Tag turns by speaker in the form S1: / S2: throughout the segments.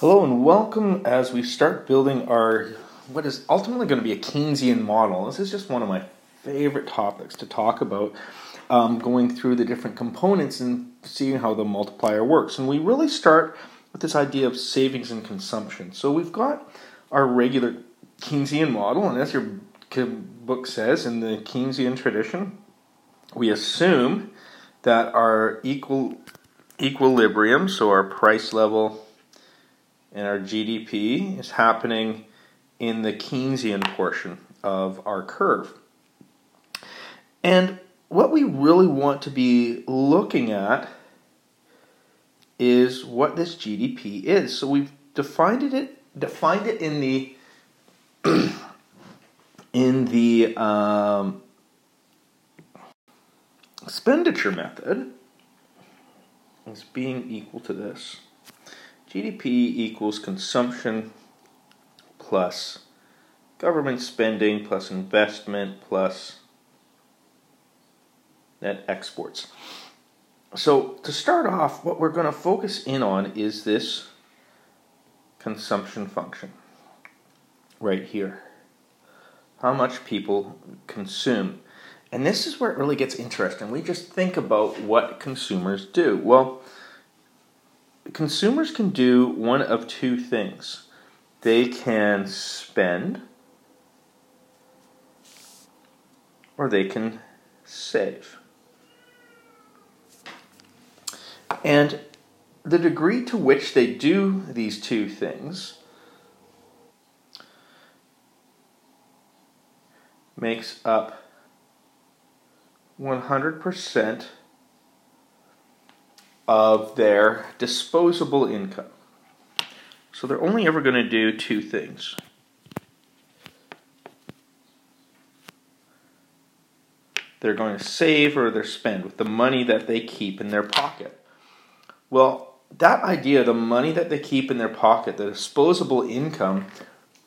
S1: Hello and welcome as we start building our what is ultimately going to be a Keynesian model. This is just one of my favorite topics to talk about, um, going through the different components and seeing how the multiplier works. And we really start with this idea of savings and consumption. So we've got our regular Keynesian model, and as your book says in the Keynesian tradition, we assume that our equal equilibrium, so our price level and our GDP is happening in the Keynesian portion of our curve. And what we really want to be looking at is what this GDP is. So we've defined it defined it in the in the um, expenditure method as being equal to this. GDP equals consumption plus government spending plus investment plus net exports. So, to start off, what we're going to focus in on is this consumption function right here. How much people consume. And this is where it really gets interesting. We just think about what consumers do. Well, consumers can do one of two things they can spend or they can save. And the degree to which they do these two things makes up 100% of their disposable income. So they're only ever going to do two things. They're going to save or they're spend with the money that they keep in their pocket. Well, that idea, the money that they keep in their pocket, the disposable income,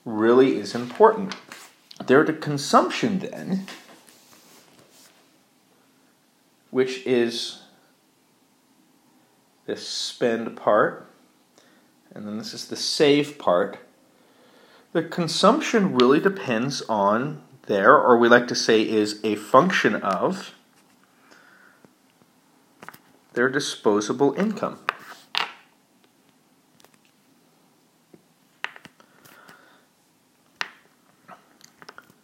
S1: really is important. Their consumption, then, which is this spend part, and then this is the save part. The consumption really depends on there, or we like to say is a function of their disposable income.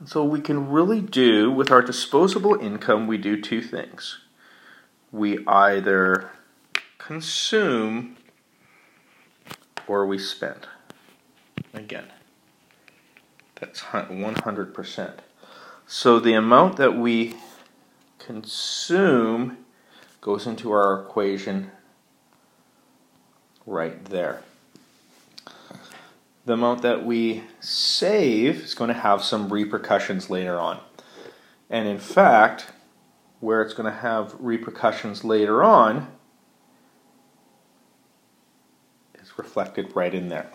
S1: So we can really do with our disposable income, we do two things. We either consume or we spend. Again, that's 100%. So the amount that we consume goes into our equation right there. The amount that we save is going to have some repercussions later on. And in fact, where it's going to have repercussions later on reflected right in there.